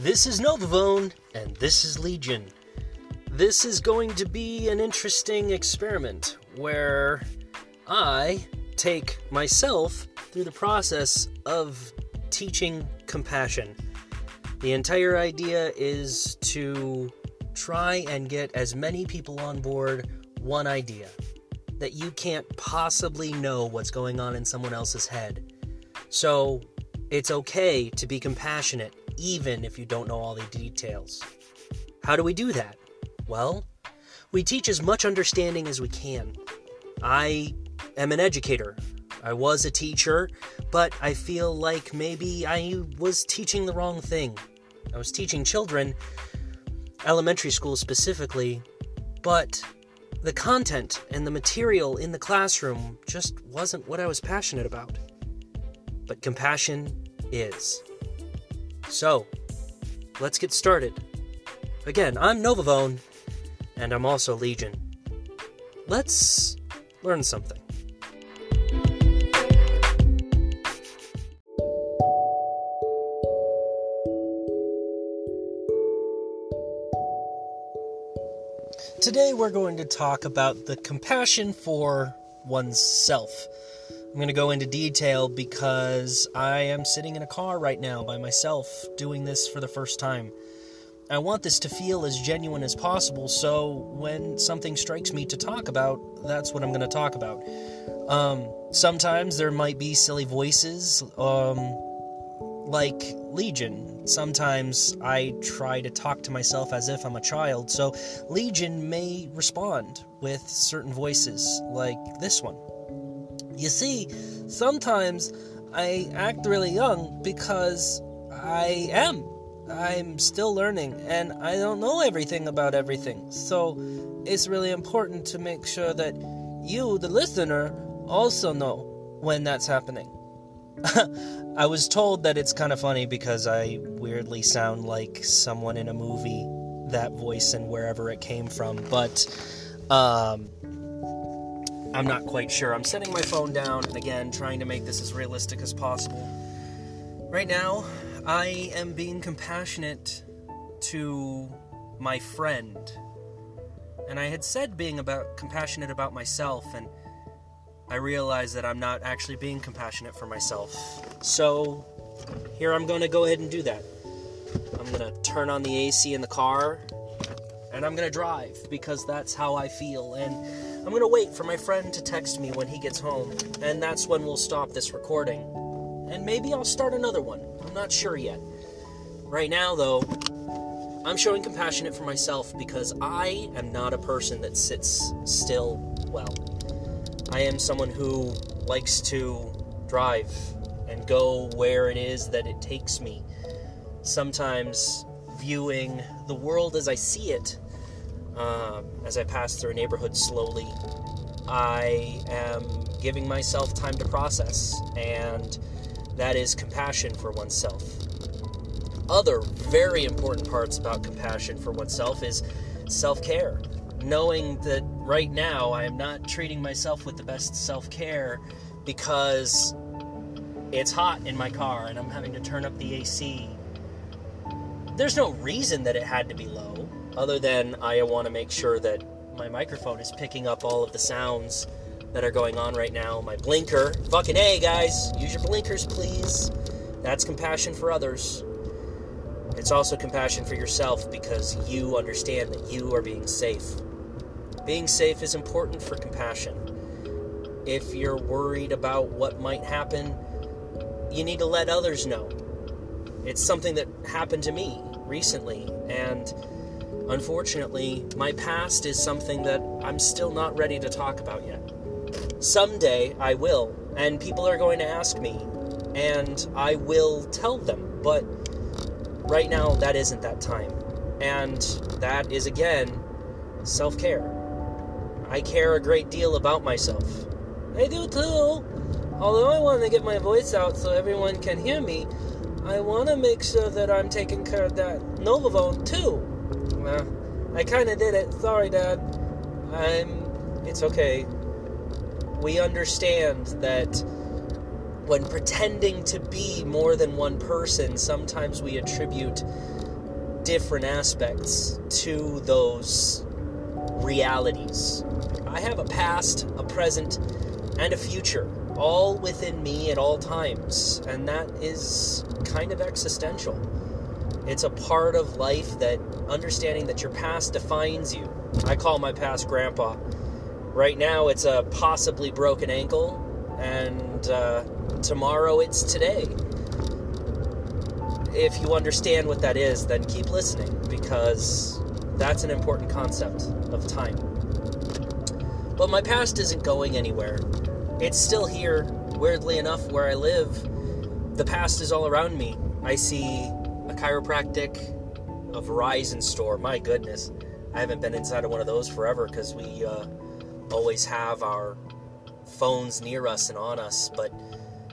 This is Novavone, and this is Legion. This is going to be an interesting experiment where I take myself through the process of teaching compassion. The entire idea is to try and get as many people on board one idea that you can't possibly know what's going on in someone else's head. So it's okay to be compassionate even if you don't know all the details. How do we do that? Well, we teach as much understanding as we can. I am an educator. I was a teacher, but I feel like maybe I was teaching the wrong thing. I was teaching children, elementary school specifically, but the content and the material in the classroom just wasn't what I was passionate about. But compassion is. So, let's get started. Again, I'm Novavone, and I'm also Legion. Let's learn something. Today, we're going to talk about the compassion for oneself. I'm going to go into detail because I am sitting in a car right now by myself doing this for the first time. I want this to feel as genuine as possible, so when something strikes me to talk about, that's what I'm going to talk about. Um, sometimes there might be silly voices, um, like Legion. Sometimes I try to talk to myself as if I'm a child, so Legion may respond with certain voices, like this one. You see, sometimes I act really young because I am. I'm still learning and I don't know everything about everything. So it's really important to make sure that you, the listener, also know when that's happening. I was told that it's kind of funny because I weirdly sound like someone in a movie, that voice and wherever it came from, but um, I'm not quite sure. I'm setting my phone down and again trying to make this as realistic as possible. Right now, I am being compassionate to my friend. And I had said being about compassionate about myself and I realized that I'm not actually being compassionate for myself. So, here I'm going to go ahead and do that. I'm going to turn on the AC in the car and I'm going to drive because that's how I feel and I'm gonna wait for my friend to text me when he gets home, and that's when we'll stop this recording. And maybe I'll start another one. I'm not sure yet. Right now, though, I'm showing compassionate for myself because I am not a person that sits still well. I am someone who likes to drive and go where it is that it takes me. Sometimes viewing the world as I see it um, as I pass through a neighborhood slowly, I am giving myself time to process, and that is compassion for oneself. Other very important parts about compassion for oneself is self care. Knowing that right now I am not treating myself with the best self care because it's hot in my car and I'm having to turn up the AC. There's no reason that it had to be low other than I want to make sure that my microphone is picking up all of the sounds that are going on right now. My blinker, fucking A, guys, use your blinkers, please. That's compassion for others. It's also compassion for yourself because you understand that you are being safe. Being safe is important for compassion. If you're worried about what might happen, you need to let others know. It's something that happened to me recently, and Unfortunately, my past is something that I'm still not ready to talk about yet. Someday I will, and people are going to ask me, and I will tell them, but right now that isn't that time. And that is again self care. I care a great deal about myself. I do too. Although I want to get my voice out so everyone can hear me, I want to make sure that I'm taking care of that Novavone too. I kind of did it. Sorry, Dad. I'm. It's okay. We understand that when pretending to be more than one person, sometimes we attribute different aspects to those realities. I have a past, a present, and a future, all within me at all times, and that is kind of existential. It's a part of life that understanding that your past defines you. I call my past grandpa. Right now, it's a possibly broken ankle, and uh, tomorrow it's today. If you understand what that is, then keep listening because that's an important concept of time. But my past isn't going anywhere. It's still here, weirdly enough, where I live. The past is all around me. I see chiropractic, a Verizon store. My goodness. I haven't been inside of one of those forever because we uh, always have our phones near us and on us, but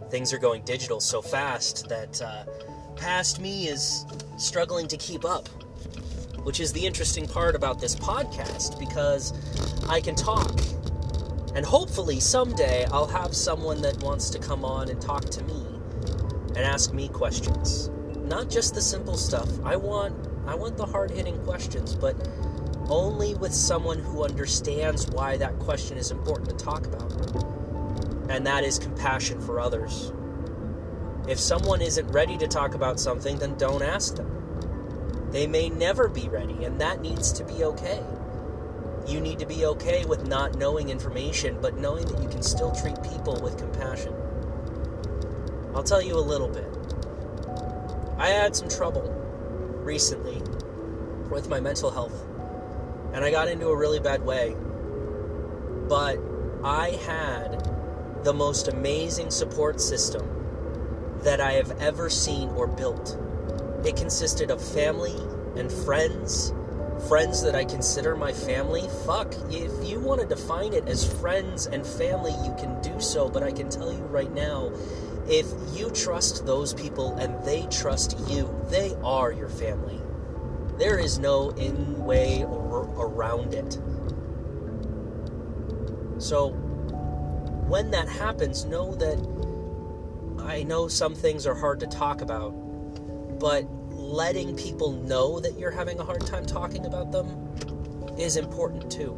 things are going digital so fast that uh, past me is struggling to keep up. Which is the interesting part about this podcast because I can talk. And hopefully someday I'll have someone that wants to come on and talk to me and ask me questions. Not just the simple stuff. I want I want the hard-hitting questions, but only with someone who understands why that question is important to talk about. And that is compassion for others. If someone isn't ready to talk about something, then don't ask them. They may never be ready, and that needs to be okay. You need to be okay with not knowing information, but knowing that you can still treat people with compassion. I'll tell you a little bit. I had some trouble recently with my mental health, and I got into a really bad way. But I had the most amazing support system that I have ever seen or built. It consisted of family and friends, friends that I consider my family. Fuck, if you want to define it as friends and family, you can do so, but I can tell you right now, if you trust those people and they trust you, they are your family. There is no in way or around it. So, when that happens, know that I know some things are hard to talk about, but letting people know that you're having a hard time talking about them is important too.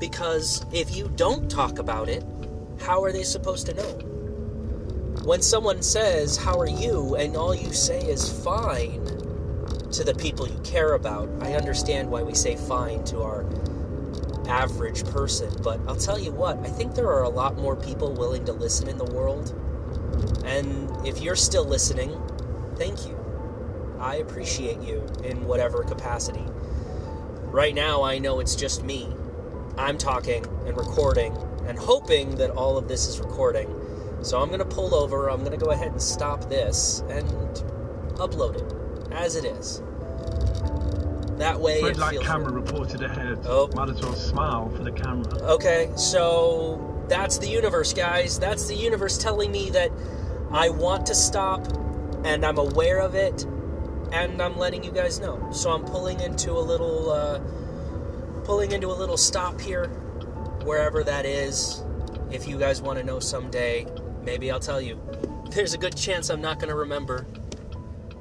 Because if you don't talk about it, how are they supposed to know? When someone says, How are you? and all you say is fine to the people you care about, I understand why we say fine to our average person. But I'll tell you what, I think there are a lot more people willing to listen in the world. And if you're still listening, thank you. I appreciate you in whatever capacity. Right now, I know it's just me. I'm talking and recording and hoping that all of this is recording. So I'm going to pull over, I'm going to go ahead and stop this and upload it as it is. That way Red light camera right. reported ahead. Oh. Might as well smile for the camera. Okay, so that's the universe, guys. That's the universe telling me that I want to stop and I'm aware of it and I'm letting you guys know. So I'm pulling into a little uh, pulling into a little stop here wherever that is. If you guys want to know someday, maybe I'll tell you. There's a good chance I'm not going to remember.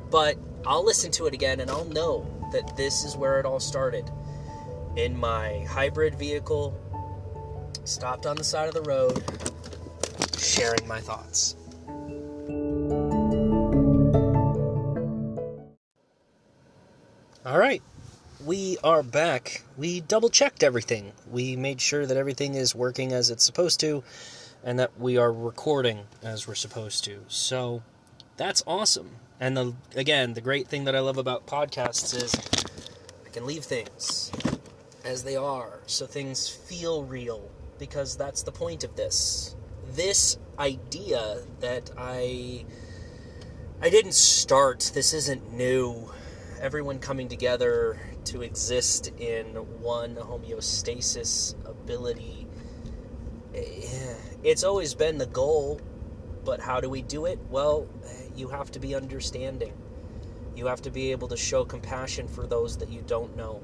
But I'll listen to it again and I'll know that this is where it all started. In my hybrid vehicle, stopped on the side of the road, sharing my thoughts. All right, we are back. We double checked everything. We made sure that everything is working as it's supposed to and that we are recording as we're supposed to. So that's awesome. And the, again, the great thing that I love about podcasts is I can leave things as they are so things feel real because that's the point of this. This idea that I I didn't start, this isn't new. Everyone coming together to exist in one homeostasis ability. It's always been the goal, but how do we do it? Well, you have to be understanding. You have to be able to show compassion for those that you don't know.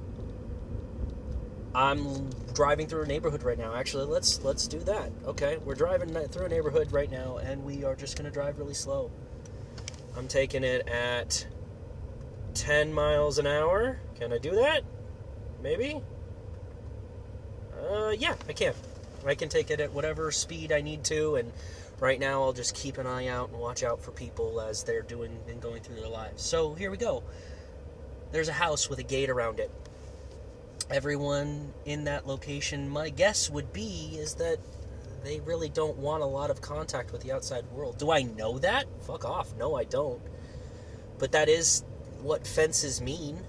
I'm driving through a neighborhood right now. Actually, let's let's do that. Okay, we're driving through a neighborhood right now, and we are just going to drive really slow. I'm taking it at 10 miles an hour. Can I do that? Maybe? Uh, yeah, I can. I can take it at whatever speed I need to, and right now I'll just keep an eye out and watch out for people as they're doing and going through their lives. So here we go. There's a house with a gate around it. Everyone in that location, my guess would be, is that they really don't want a lot of contact with the outside world. Do I know that? Fuck off. No, I don't. But that is what fences mean.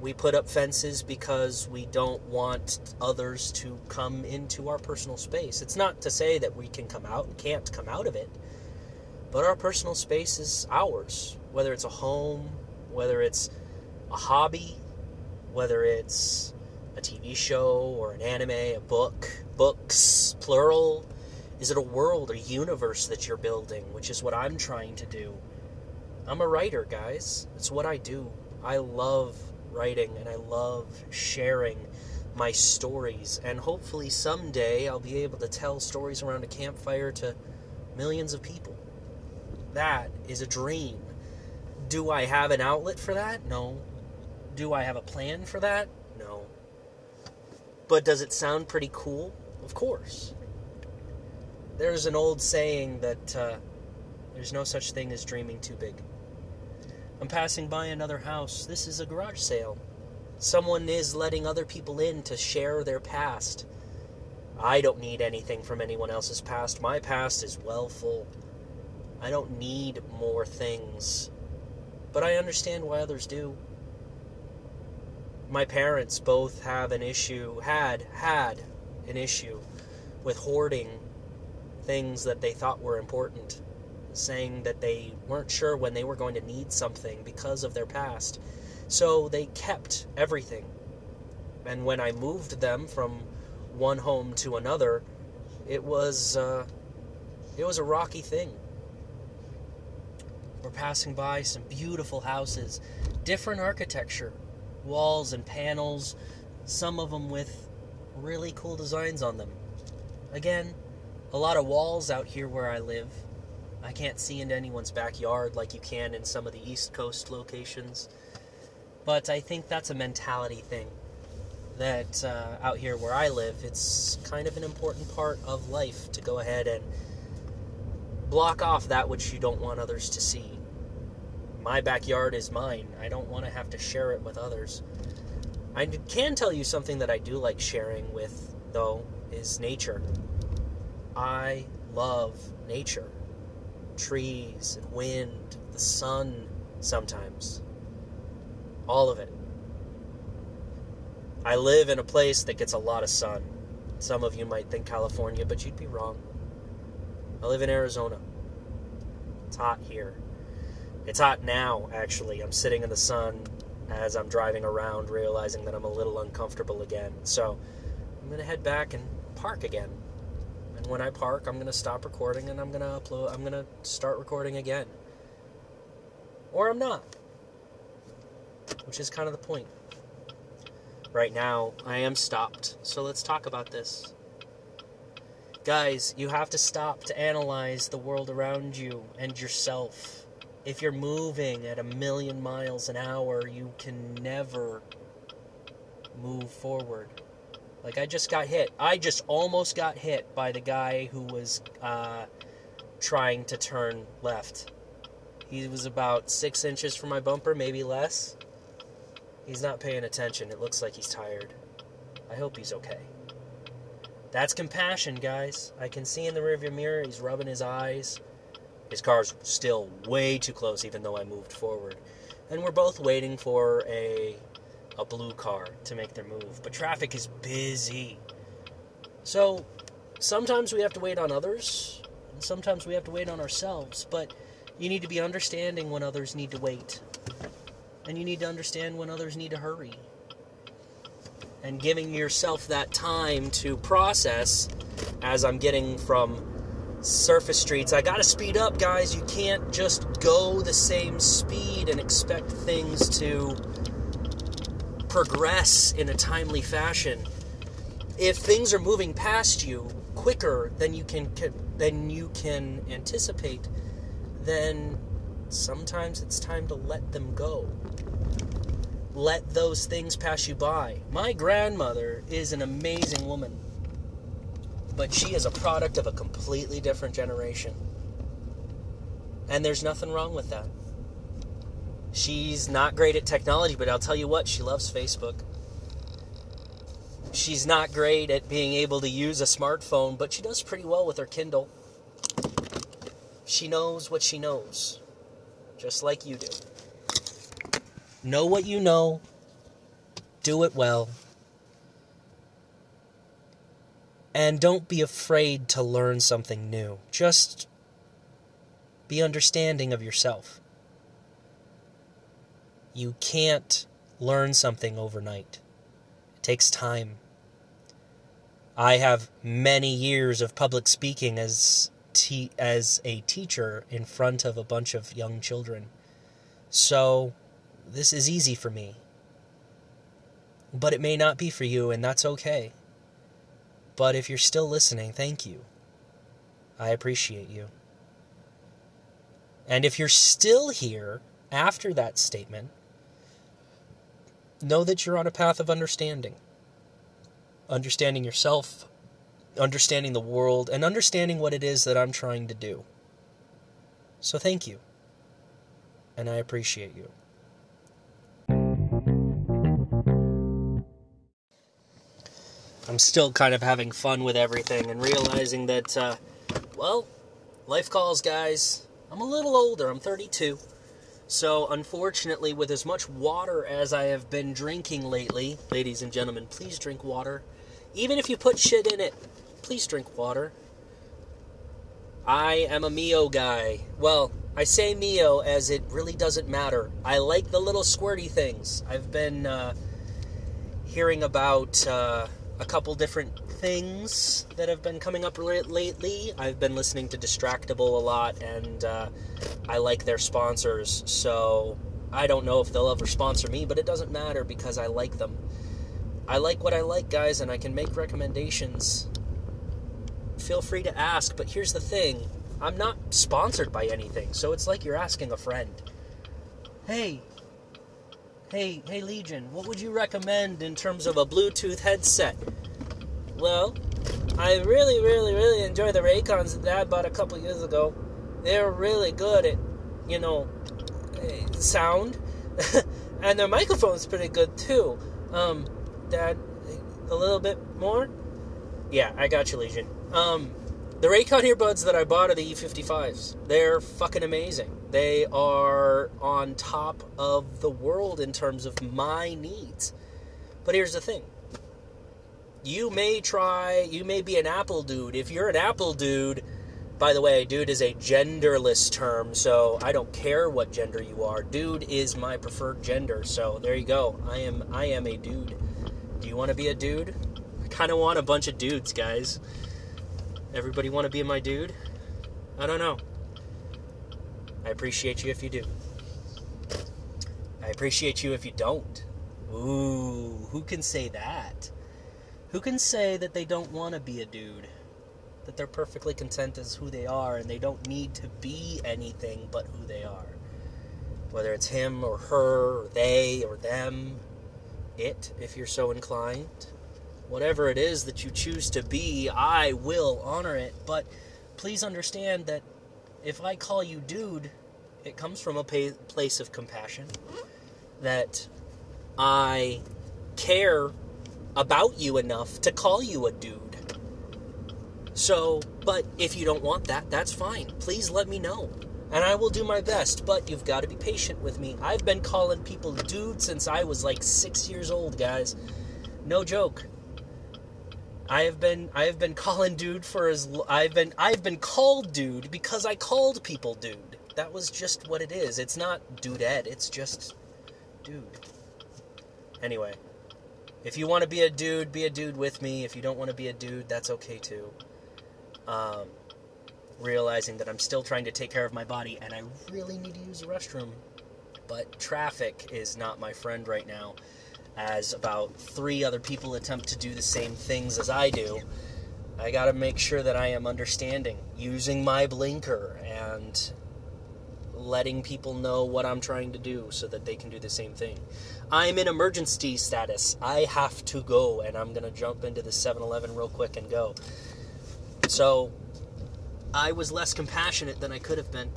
We put up fences because we don't want others to come into our personal space. It's not to say that we can come out and can't come out of it, but our personal space is ours. Whether it's a home, whether it's a hobby, whether it's a TV show or an anime, a book, books, plural? Is it a world, a universe that you're building, which is what I'm trying to do? I'm a writer, guys. It's what I do. I love writing and I love sharing my stories. And hopefully someday I'll be able to tell stories around a campfire to millions of people. That is a dream. Do I have an outlet for that? No. Do I have a plan for that? No. But does it sound pretty cool? Of course. There's an old saying that uh, there's no such thing as dreaming too big. I'm passing by another house. This is a garage sale. Someone is letting other people in to share their past. I don't need anything from anyone else's past. My past is well full. I don't need more things. But I understand why others do. My parents both have an issue, had, had an issue with hoarding things that they thought were important saying that they weren't sure when they were going to need something because of their past. So they kept everything. And when I moved them from one home to another, it was uh, it was a rocky thing. We're passing by some beautiful houses, different architecture, walls and panels, some of them with really cool designs on them. Again, a lot of walls out here where I live, I can't see into anyone's backyard like you can in some of the East Coast locations. But I think that's a mentality thing. That uh, out here where I live, it's kind of an important part of life to go ahead and block off that which you don't want others to see. My backyard is mine. I don't want to have to share it with others. I can tell you something that I do like sharing with, though, is nature. I love nature trees and wind, the sun sometimes. All of it. I live in a place that gets a lot of sun. Some of you might think California, but you'd be wrong. I live in Arizona. It's hot here. It's hot now, actually. I'm sitting in the sun as I'm driving around, realizing that I'm a little uncomfortable again. So I'm going to head back and park again. When I park, I'm going to stop recording and I'm going to upload, I'm going to start recording again. Or I'm not. Which is kind of the point. Right now, I am stopped. So let's talk about this. Guys, you have to stop to analyze the world around you and yourself. If you're moving at a million miles an hour, you can never move forward. Like I just got hit. I just almost got hit by the guy who was uh, trying to turn left. He was about six inches from my bumper, maybe less. He's not paying attention. It looks like he's tired. I hope he's okay. That's compassion, guys. I can see in the rearview mirror he's rubbing his eyes. His car's still way too close, even though I moved forward. And we're both waiting for a a blue car to make their move. But traffic is busy. So sometimes we have to wait on others, and sometimes we have to wait on ourselves. But you need to be understanding when others need to wait. And you need to understand when others need to hurry. And giving yourself that time to process as I'm getting from surface streets. I gotta speed up, guys. You can't just go the same speed and expect things to progress in a timely fashion. If things are moving past you quicker than you can than you can anticipate, then sometimes it's time to let them go. Let those things pass you by. My grandmother is an amazing woman, but she is a product of a completely different generation. And there's nothing wrong with that. She's not great at technology, but I'll tell you what, she loves Facebook. She's not great at being able to use a smartphone, but she does pretty well with her Kindle. She knows what she knows, just like you do. Know what you know, do it well, and don't be afraid to learn something new. Just be understanding of yourself. You can't learn something overnight. It takes time. I have many years of public speaking as te- as a teacher in front of a bunch of young children. So this is easy for me. But it may not be for you and that's okay. But if you're still listening, thank you. I appreciate you. And if you're still here after that statement, know that you're on a path of understanding. Understanding yourself, understanding the world, and understanding what it is that I'm trying to do. So thank you. And I appreciate you. I'm still kind of having fun with everything and realizing that, uh, well, life calls, guys. I'm a little older, I'm 32. So, unfortunately, with as much water as I have been drinking lately, ladies and gentlemen, please drink water. Even if you put shit in it, please drink water. I am a Mio guy. Well, I say Mio as it really doesn't matter. I like the little squirty things. I've been uh, hearing about uh, a couple different things that have been coming up lately. I've been listening to Distractible a lot, and uh, I like their sponsors. So I don't know if they'll ever sponsor me, but it doesn't matter because I like them. I like what I like, guys, and I can make recommendations. Feel free to ask, but here's the thing I'm not sponsored by anything, so it's like you're asking a friend. Hey, hey, hey, Legion, what would you recommend in terms of a Bluetooth headset? Well, I really, really, really enjoy the Raycons that I bought a couple years ago. They're really good at, you know, eh, sound, and their microphone's pretty good too. Um, Dad, a little bit more? Yeah, I got you, Legion. Um, the Raycon earbuds that I bought are the E55s. They're fucking amazing. They are on top of the world in terms of my needs. But here's the thing you may try, you may be an Apple dude. If you're an Apple dude, by the way, dude is a genderless term, so I don't care what gender you are. Dude is my preferred gender, so there you go. I am I am a dude. Do you want to be a dude? I kind of want a bunch of dudes, guys. Everybody want to be my dude? I don't know. I appreciate you if you do. I appreciate you if you don't. Ooh, who can say that? Who can say that they don't want to be a dude? That they're perfectly content as who they are and they don't need to be anything but who they are? Whether it's him or her or they or them, it, if you're so inclined. Whatever it is that you choose to be, I will honor it. But please understand that if I call you dude, it comes from a place of compassion. That I care about you enough to call you a dude. So, but if you don't want that, that's fine. Please let me know. And I will do my best, but you've got to be patient with me. I've been calling people dude since I was like six years old, guys. No joke. I have been I have been calling dude for as I've been I've been called dude because I called people dude. That was just what it is. It's not dude ed. It's just dude. Anyway, if you want to be a dude, be a dude with me. If you don't want to be a dude, that's okay too. Um, realizing that I'm still trying to take care of my body and I really need to use the restroom. But traffic is not my friend right now, as about three other people attempt to do the same things as I do. I gotta make sure that I am understanding, using my blinker, and letting people know what I'm trying to do so that they can do the same thing. I'm in emergency status. I have to go, and I'm going to jump into the 7 Eleven real quick and go. So, I was less compassionate than I could have been.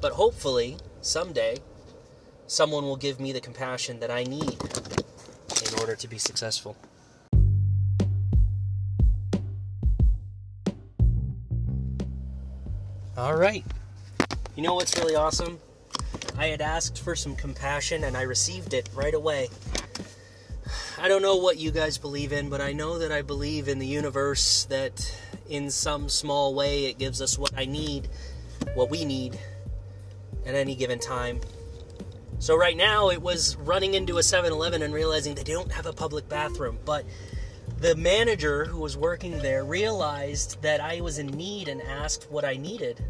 But hopefully, someday, someone will give me the compassion that I need in order to be successful. All right. You know what's really awesome? I had asked for some compassion and I received it right away. I don't know what you guys believe in, but I know that I believe in the universe that in some small way it gives us what I need, what we need at any given time. So right now it was running into a 7-Eleven and realizing they don't have a public bathroom, but the manager who was working there realized that I was in need and asked what I needed.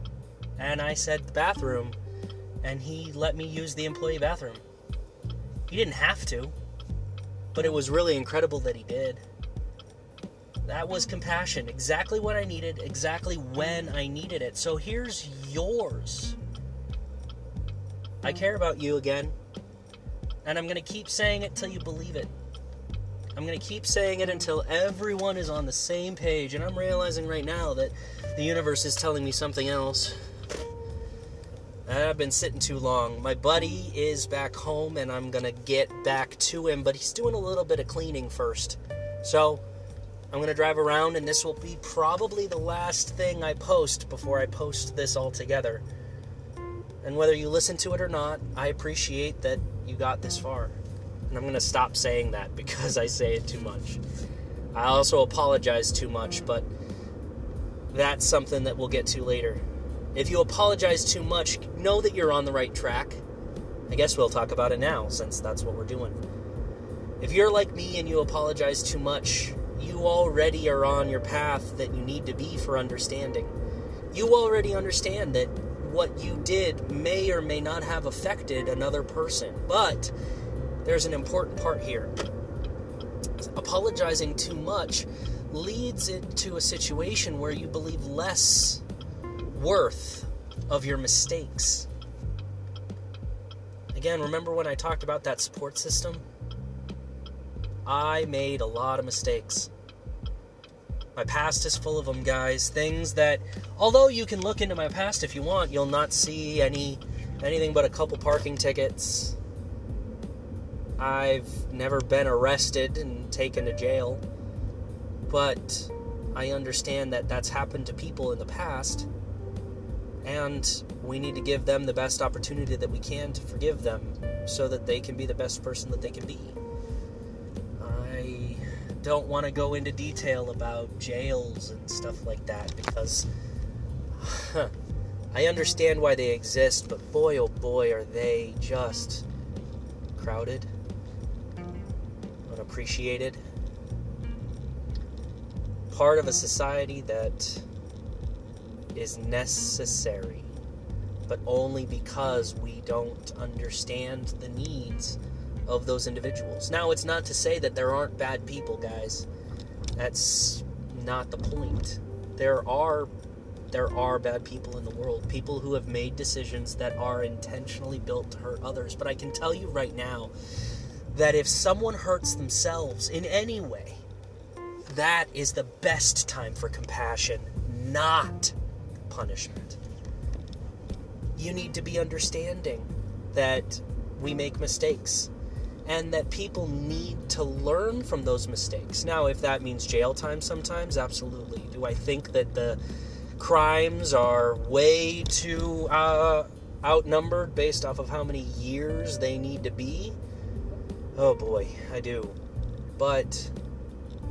And I said the bathroom, and he let me use the employee bathroom. He didn't have to, but it was really incredible that he did. That was compassion, exactly what I needed, exactly when I needed it. So here's yours. I care about you again, and I'm going to keep saying it till you believe it. I'm going to keep saying it until everyone is on the same page, and I'm realizing right now that the universe is telling me something else. I've been sitting too long. My buddy is back home, and I'm going to get back to him, but he's doing a little bit of cleaning first. So, I'm going to drive around, and this will be probably the last thing I post before I post this all together. And whether you listen to it or not, I appreciate that you got this far. And I'm going to stop saying that because I say it too much. I also apologize too much, but that's something that we'll get to later. If you apologize too much, know that you're on the right track. I guess we'll talk about it now, since that's what we're doing. If you're like me and you apologize too much, you already are on your path that you need to be for understanding. You already understand that what you did may or may not have affected another person, but there's an important part here. Apologizing too much leads into a situation where you believe less worth of your mistakes. Again, remember when I talked about that support system? I made a lot of mistakes. My past is full of them, guys. Things that, although you can look into my past if you want, you'll not see any anything but a couple parking tickets. I've never been arrested and taken to jail, but I understand that that's happened to people in the past, and we need to give them the best opportunity that we can to forgive them so that they can be the best person that they can be. Don't want to go into detail about jails and stuff like that because huh, I understand why they exist, but boy oh boy are they just crowded, unappreciated, part of a society that is necessary, but only because we don't understand the needs of those individuals. Now, it's not to say that there aren't bad people, guys. That's not the point. There are there are bad people in the world, people who have made decisions that are intentionally built to hurt others. But I can tell you right now that if someone hurts themselves in any way, that is the best time for compassion, not punishment. You need to be understanding that we make mistakes and that people need to learn from those mistakes. Now, if that means jail time sometimes, absolutely. Do I think that the crimes are way too uh, outnumbered based off of how many years they need to be? Oh boy, I do. But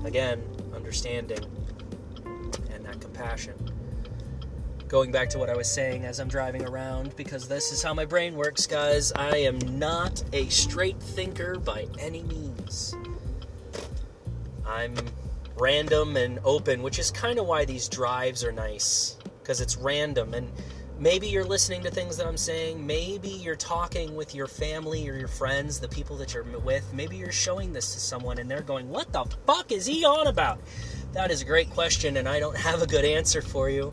again, understanding and that compassion. Going back to what I was saying as I'm driving around, because this is how my brain works, guys. I am not a straight thinker by any means. I'm random and open, which is kind of why these drives are nice, because it's random. And maybe you're listening to things that I'm saying. Maybe you're talking with your family or your friends, the people that you're with. Maybe you're showing this to someone and they're going, What the fuck is he on about? That is a great question, and I don't have a good answer for you.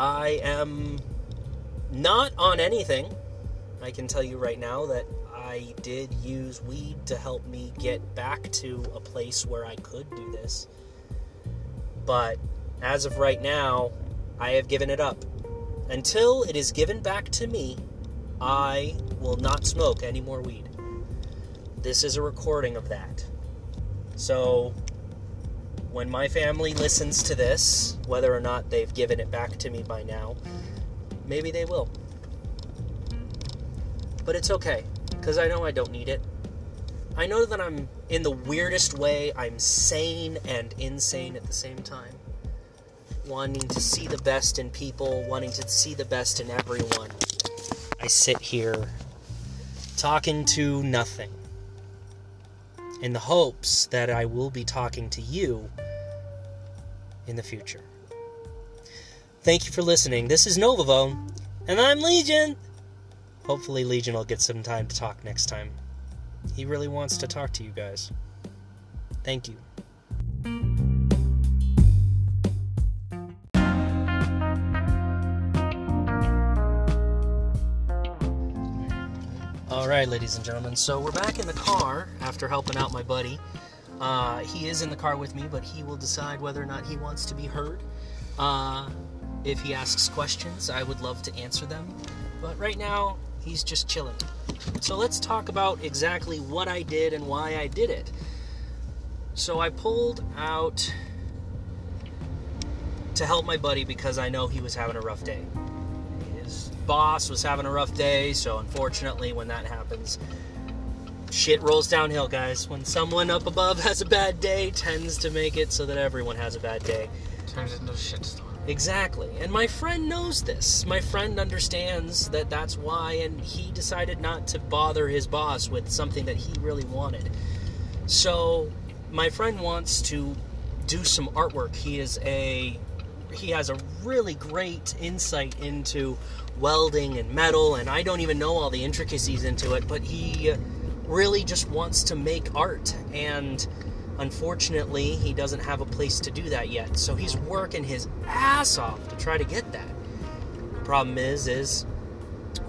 I am Not on anything. I can tell you right now that I did use weed to help me get back to a place where I could do this. But as of right now, I have given it up. Until it is given back to me, I will not smoke any more weed. This is a recording of that. So, when my family listens to this, whether or not they've given it back to me by now, maybe they will. But it's okay, because I know I don't need it. I know that I'm, in the weirdest way, I'm sane and insane at the same time. Wanting to see the best in people, wanting to see the best in everyone. I sit here talking to nothing in the hopes that I will be talking to you in the future. Thank you for listening. This is Novavo, and I'm Legion. Hopefully, Legion will get some time to talk next time. He really wants to talk to you guys. Thank you. All right, ladies and gentlemen. So we're back in the car after helping out my buddy. Uh, he is in the car with me, but he will decide whether or not he wants to be heard. Uh, if he asks questions, I would love to answer them. But right now, he's just chilling. So let's talk about exactly what I did and why I did it. So I pulled out to help my buddy because I know he was having a rough day. Boss was having a rough day, so unfortunately, when that happens, shit rolls downhill, guys. When someone up above has a bad day, tends to make it so that everyone has a bad day. Turns into a shitstorm. Exactly. And my friend knows this. My friend understands that that's why, and he decided not to bother his boss with something that he really wanted. So, my friend wants to do some artwork. He is a he has a really great insight into welding and metal and I don't even know all the intricacies into it, but he really just wants to make art and Unfortunately, he doesn't have a place to do that yet, so he's working his ass off to try to get that. The problem is, is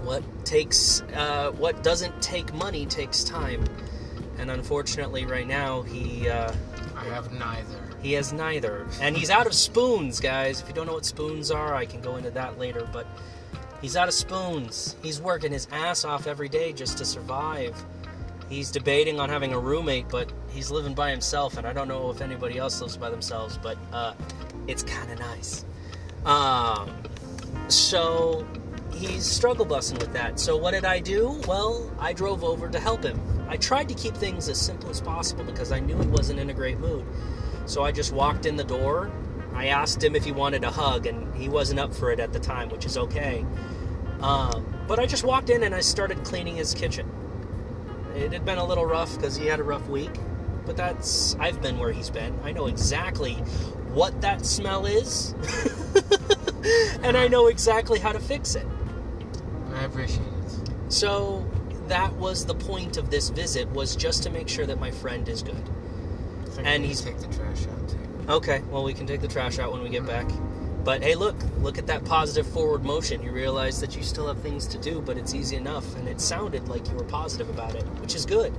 what takes, uh, what doesn't take money takes time, and unfortunately, right now he, uh, I have neither. He has neither, and he's out of spoons, guys. If you don't know what spoons are, I can go into that later, but he's out of spoons. He's working his ass off every day just to survive. He's debating on having a roommate, but he's living by himself, and I don't know if anybody else lives by themselves, but uh, it's kind of nice. Um, so he's struggle busting with that. So what did I do? Well, I drove over to help him. I tried to keep things as simple as possible because I knew he wasn't in a great mood. So I just walked in the door. I asked him if he wanted a hug, and he wasn't up for it at the time, which is okay. Um, but I just walked in and I started cleaning his kitchen. It had been a little rough because he had a rough week, but that's I've been where he's been. I know exactly what that smell is, and I know exactly how to fix it. I appreciate it. So that was the point of this visit was just to make sure that my friend is good. And he's- take the trash out too. Okay, well we can take the trash out when we get back. But hey, look, look at that positive forward motion. You realize that you still have things to do, but it's easy enough, and it sounded like you were positive about it, which is good.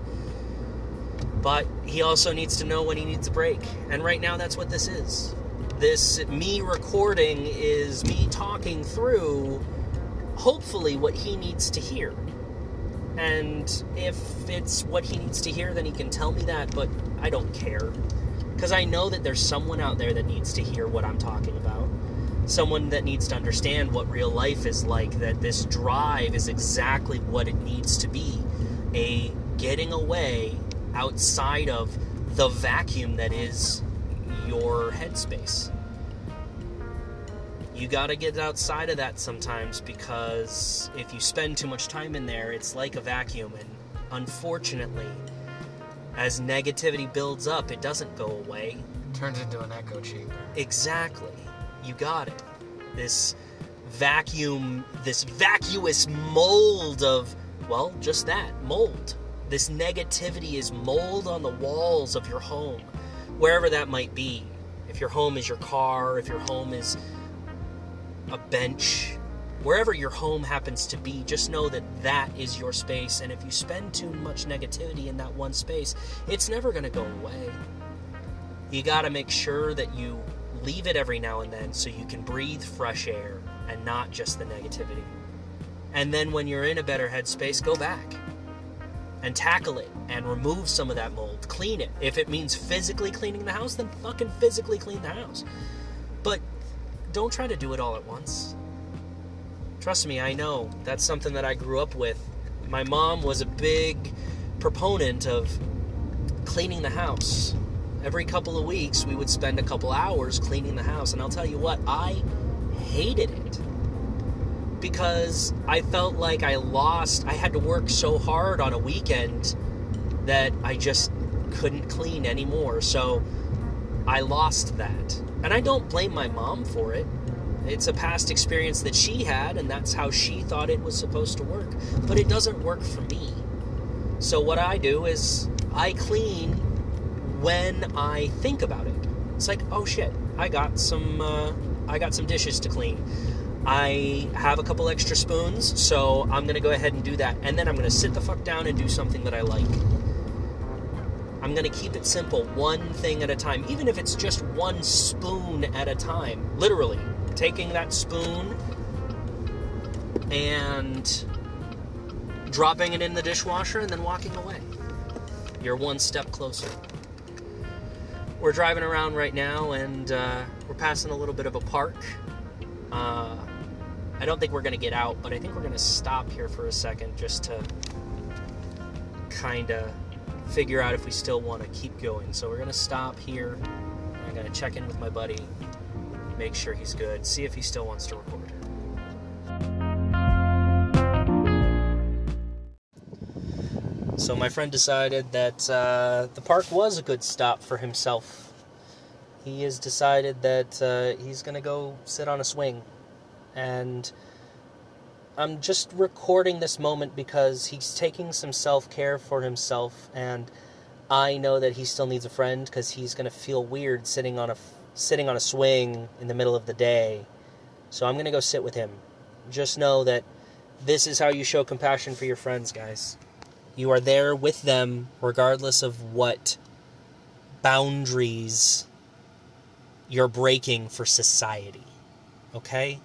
But he also needs to know when he needs a break, and right now that's what this is. This me recording is me talking through, hopefully, what he needs to hear. And if it's what he needs to hear, then he can tell me that, but I don't care. Because I know that there's someone out there that needs to hear what I'm talking about. Someone that needs to understand what real life is like, that this drive is exactly what it needs to be a getting away outside of the vacuum that is your headspace. You gotta get outside of that sometimes because if you spend too much time in there, it's like a vacuum, and unfortunately, as negativity builds up, it doesn't go away. It Turns into an echo chamber. Exactly. You got it. This vacuum, this vacuous mold of, well, just that mold. This negativity is mold on the walls of your home, wherever that might be. If your home is your car, if your home is a bench, wherever your home happens to be, just know that that is your space. And if you spend too much negativity in that one space, it's never going to go away. You got to make sure that you leave it every now and then so you can breathe fresh air and not just the negativity. And then when you're in a better headspace, go back and tackle it and remove some of that mold. Clean it. If it means physically cleaning the house, then fucking physically clean the house. But don't try to do it all at once. Trust me, I know that's something that I grew up with. My mom was a big proponent of cleaning the house. Every couple of weeks, we would spend a couple hours cleaning the house. And I'll tell you what, I hated it because I felt like I lost. I had to work so hard on a weekend that I just couldn't clean anymore. So I lost that. And I don't blame my mom for it. It's a past experience that she had, and that's how she thought it was supposed to work. But it doesn't work for me. So what I do is I clean when I think about it. It's like, oh shit, I got some, uh, I got some dishes to clean. I have a couple extra spoons, so I'm gonna go ahead and do that. And then I'm gonna sit the fuck down and do something that I like. I'm gonna keep it simple, one thing at a time, even if it's just one spoon at a time. Literally, taking that spoon and dropping it in the dishwasher and then walking away. You're one step closer. We're driving around right now and uh, we're passing a little bit of a park. Uh, I don't think we're going to get out, but I think we're going to stop here for a second just to kind of figure out if we still want to keep going. So we're going to stop here. I'm going to check in with my buddy, make sure he's good, see if he still wants to record. So my friend decided that uh, the park was a good stop for himself. He has decided that uh, he's going to go sit on a swing and I'm just recording this moment because he's taking some self care for himself, and I know that he still needs a friend because he's gonna feel weird sitting on a sitting on a swing in the middle of the day. So I'm gonna go sit with him. Just know that this is how you show compassion for your friends, guys. You are there with them regardless of what boundaries you're breaking for society. Okay?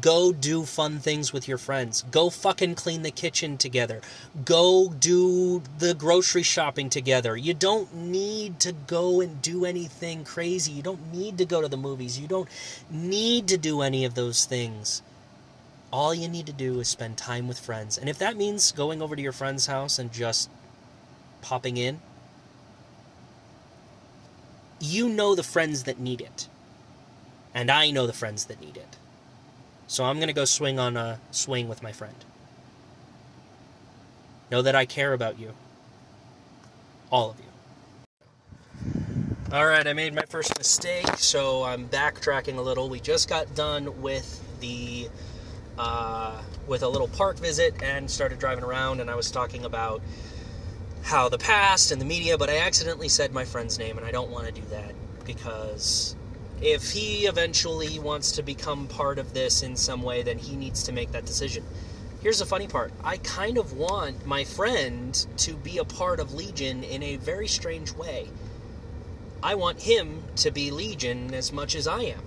Go do fun things with your friends. Go fucking clean the kitchen together. Go do the grocery shopping together. You don't need to go and do anything crazy. You don't need to go to the movies. You don't need to do any of those things. All you need to do is spend time with friends. And if that means going over to your friend's house and just popping in, you know the friends that need it. And I know the friends that need it. So I'm going to go swing on a swing with my friend. Know that I care about you. All of you. All right, I made my first mistake, so I'm backtracking a little. We just got done with the uh, with a little park visit and started driving around, and I was talking about how the past and the media, but I accidentally said my friend's name, and I don't want to do that because if he eventually wants to become part of this in some way, then he needs to make that decision. Here's the funny part I kind of want my friend to be a part of Legion in a very strange way. I want him to be Legion as much as I am.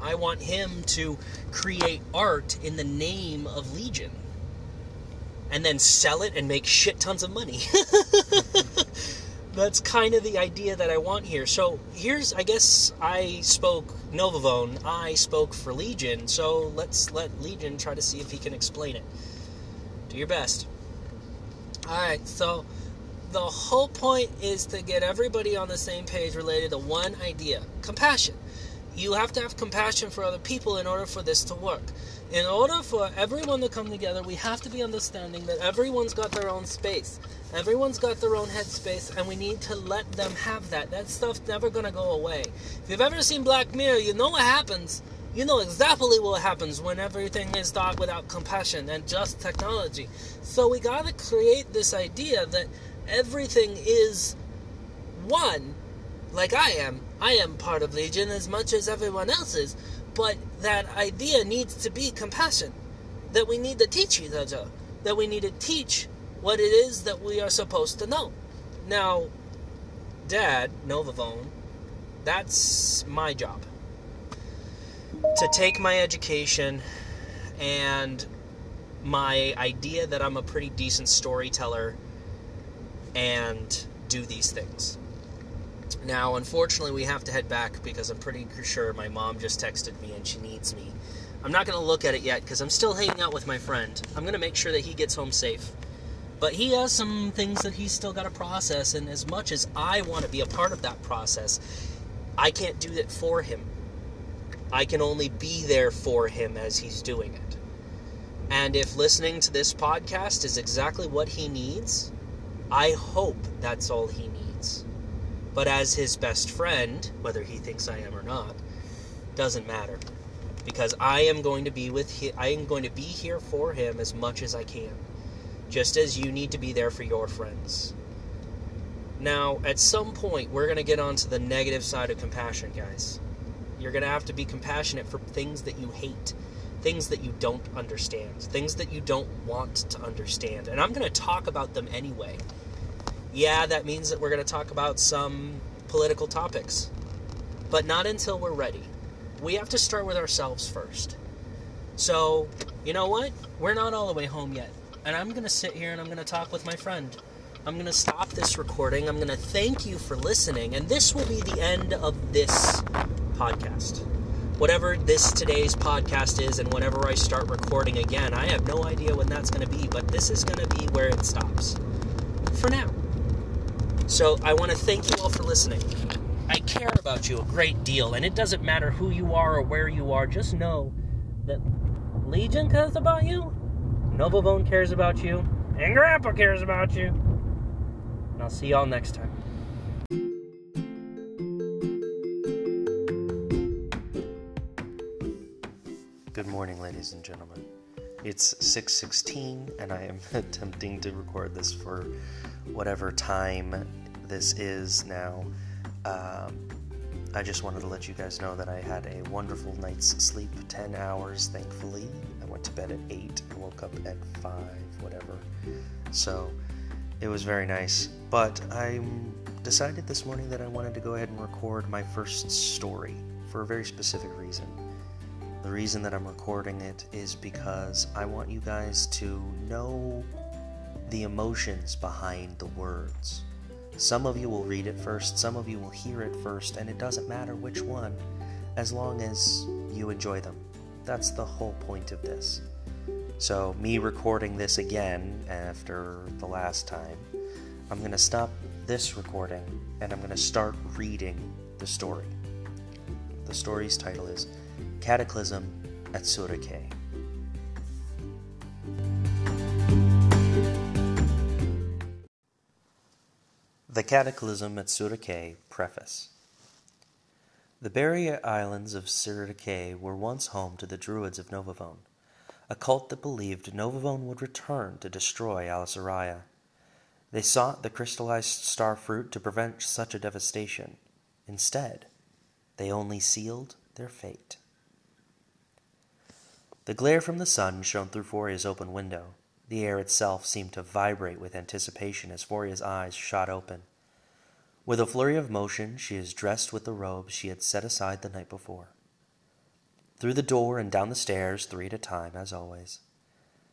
I want him to create art in the name of Legion and then sell it and make shit tons of money. that's kind of the idea that I want here. So here's, I guess, I spoke Novavone, I spoke for Legion. So let's let Legion try to see if he can explain it. Do your best. All right. So the whole point is to get everybody on the same page related to one idea: compassion. You have to have compassion for other people in order for this to work. In order for everyone to come together, we have to be understanding that everyone's got their own space. Everyone's got their own headspace, and we need to let them have that. That stuff's never gonna go away. If you've ever seen Black Mirror, you know what happens. You know exactly what happens when everything is done without compassion and just technology. So we gotta create this idea that everything is one, like I am. I am part of Legion as much as everyone else is, But that idea needs to be compassion. That we need to teach each other. That we need to teach what it is that we are supposed to know. Now, Dad, Novavone, that's my job. To take my education and my idea that I'm a pretty decent storyteller and do these things. Now, unfortunately, we have to head back because I'm pretty sure my mom just texted me and she needs me. I'm not going to look at it yet because I'm still hanging out with my friend. I'm going to make sure that he gets home safe. But he has some things that he's still got to process, and as much as I want to be a part of that process, I can't do it for him. I can only be there for him as he's doing it. And if listening to this podcast is exactly what he needs, I hope that's all he needs. But as his best friend, whether he thinks I am or not, doesn't matter. Because I am going to be with hi- I am going to be here for him as much as I can. Just as you need to be there for your friends. Now, at some point, we're going to get onto the negative side of compassion, guys. You're going to have to be compassionate for things that you hate, things that you don't understand, things that you don't want to understand. And I'm going to talk about them anyway. Yeah, that means that we're going to talk about some political topics, but not until we're ready. We have to start with ourselves first. So, you know what? We're not all the way home yet. And I'm going to sit here and I'm going to talk with my friend. I'm going to stop this recording. I'm going to thank you for listening. And this will be the end of this podcast. Whatever this today's podcast is, and whenever I start recording again, I have no idea when that's going to be, but this is going to be where it stops. For now. So I want to thank you all for listening. I care about you a great deal, and it doesn't matter who you are or where you are. Just know that Legion cares about you, Novavone cares about you, and Grandpa cares about you. And I'll see y'all next time. Good morning, ladies and gentlemen. It's 6:16 and I am attempting to record this for whatever time this is now. Um, I just wanted to let you guys know that I had a wonderful night's sleep, 10 hours, thankfully. I went to bed at 8 and woke up at 5, whatever. So it was very nice. But I decided this morning that I wanted to go ahead and record my first story for a very specific reason. The reason that I'm recording it is because I want you guys to know the emotions behind the words. Some of you will read it first, some of you will hear it first, and it doesn't matter which one, as long as you enjoy them. That's the whole point of this. So, me recording this again after the last time, I'm going to stop this recording and I'm going to start reading the story. The story's title is Cataclysm at Surike. The Cataclysm at Surike Preface The barrier islands of Surike were once home to the Druids of Novavone, a cult that believed Novavone would return to destroy Alisaraya. They sought the crystallized star fruit to prevent such a devastation. Instead, they only sealed their fate. The glare from the sun shone through Foria's open window. The air itself seemed to vibrate with anticipation as Foria's eyes shot open. With a flurry of motion, she is dressed with the robes she had set aside the night before. Through the door and down the stairs, three at a time, as always.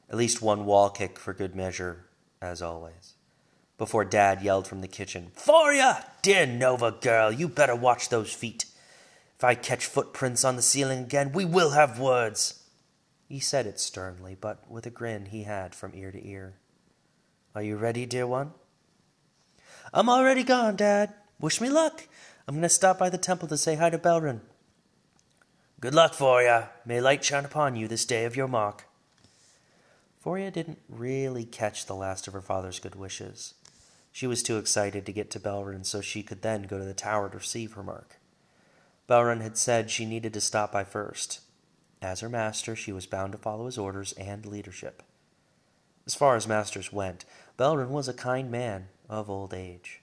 At least one wall kick for good measure, as always. Before Dad yelled from the kitchen, Foria! Dear Nova girl, you better watch those feet. If I catch footprints on the ceiling again, we will have words. He said it sternly, but with a grin he had from ear to ear. Are you ready, dear one? I'm already gone, Dad. Wish me luck. I'm going to stop by the temple to say hi to Belrin. Good luck, Foria. May light shine upon you this day of your mark. Foria didn't really catch the last of her father's good wishes. She was too excited to get to Belrin so she could then go to the tower to receive her mark. Belrin had said she needed to stop by first. As her master, she was bound to follow his orders and leadership. As far as masters went, Belrin was a kind man of old age.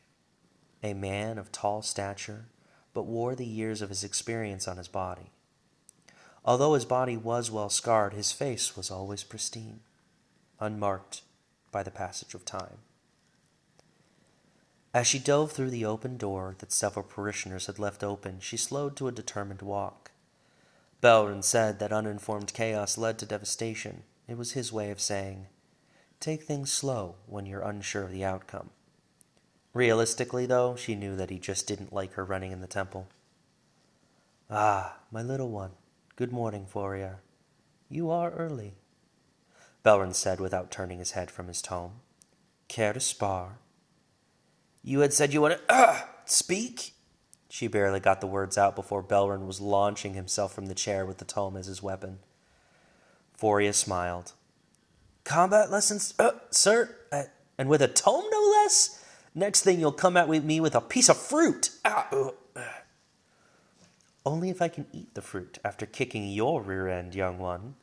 A man of tall stature, but wore the years of his experience on his body. Although his body was well scarred, his face was always pristine, unmarked by the passage of time. As she dove through the open door that several parishioners had left open, she slowed to a determined walk. Belren said that uninformed chaos led to devastation. It was his way of saying, Take things slow when you're unsure of the outcome. Realistically, though, she knew that he just didn't like her running in the temple. Ah, my little one. Good morning, Foria. You are early, Belren said without turning his head from his tome. Care to spar? You had said you wanted uh, speak? She barely got the words out before Belren was launching himself from the chair with the tome as his weapon. Foria smiled. Combat lessons, uh, sir? Uh, and with a tome, no less? Next thing you'll come at me with a piece of fruit. Ah, uh. Only if I can eat the fruit after kicking your rear end, young one.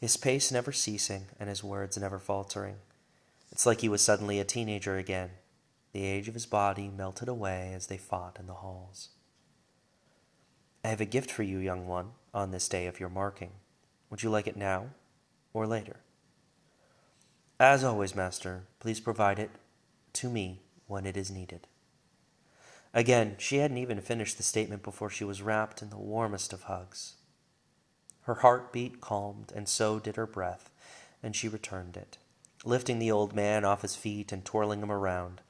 His pace never ceasing and his words never faltering. It's like he was suddenly a teenager again, the age of his body melted away as they fought in the halls. I have a gift for you, young one, on this day of your marking. Would you like it now or later? As always, Master, please provide it to me when it is needed. Again, she hadn't even finished the statement before she was wrapped in the warmest of hugs. Her heartbeat calmed, and so did her breath, and she returned it, lifting the old man off his feet and twirling him around.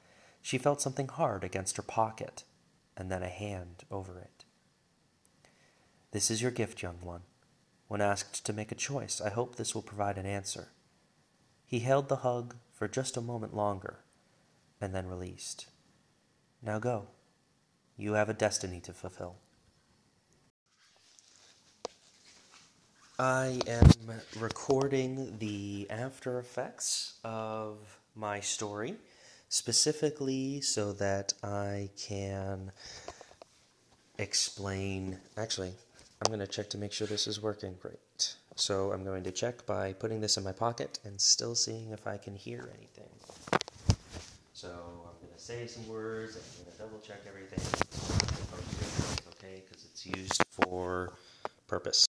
She felt something hard against her pocket, and then a hand over it. This is your gift, young one. When asked to make a choice, I hope this will provide an answer. He held the hug for just a moment longer, and then released. Now go. You have a destiny to fulfill. I am recording the after effects of my story specifically so that I can explain. Actually, I'm going to check to make sure this is working great. So I'm going to check by putting this in my pocket and still seeing if I can hear anything. So I'm going to say some words and I'm going to double check everything. Okay, because it's used for purpose.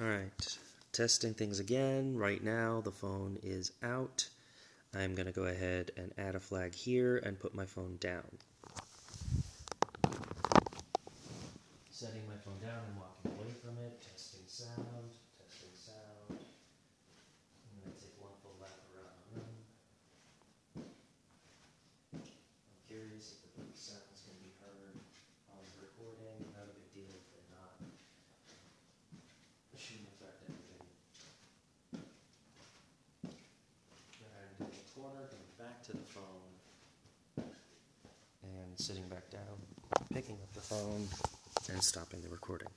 All right, testing things again. Right now, the phone is out. I'm going to go ahead and add a flag here and put my phone down. Setting my phone down and walking away from it, testing sound. I'm going to take one full lap around the room. I'm curious if the sounds can be heard on the recording. Not a big deal if they're not. It shouldn't affect anything. And in the corner, going back to the phone, and sitting back down, picking up the phone, and stopping the recording.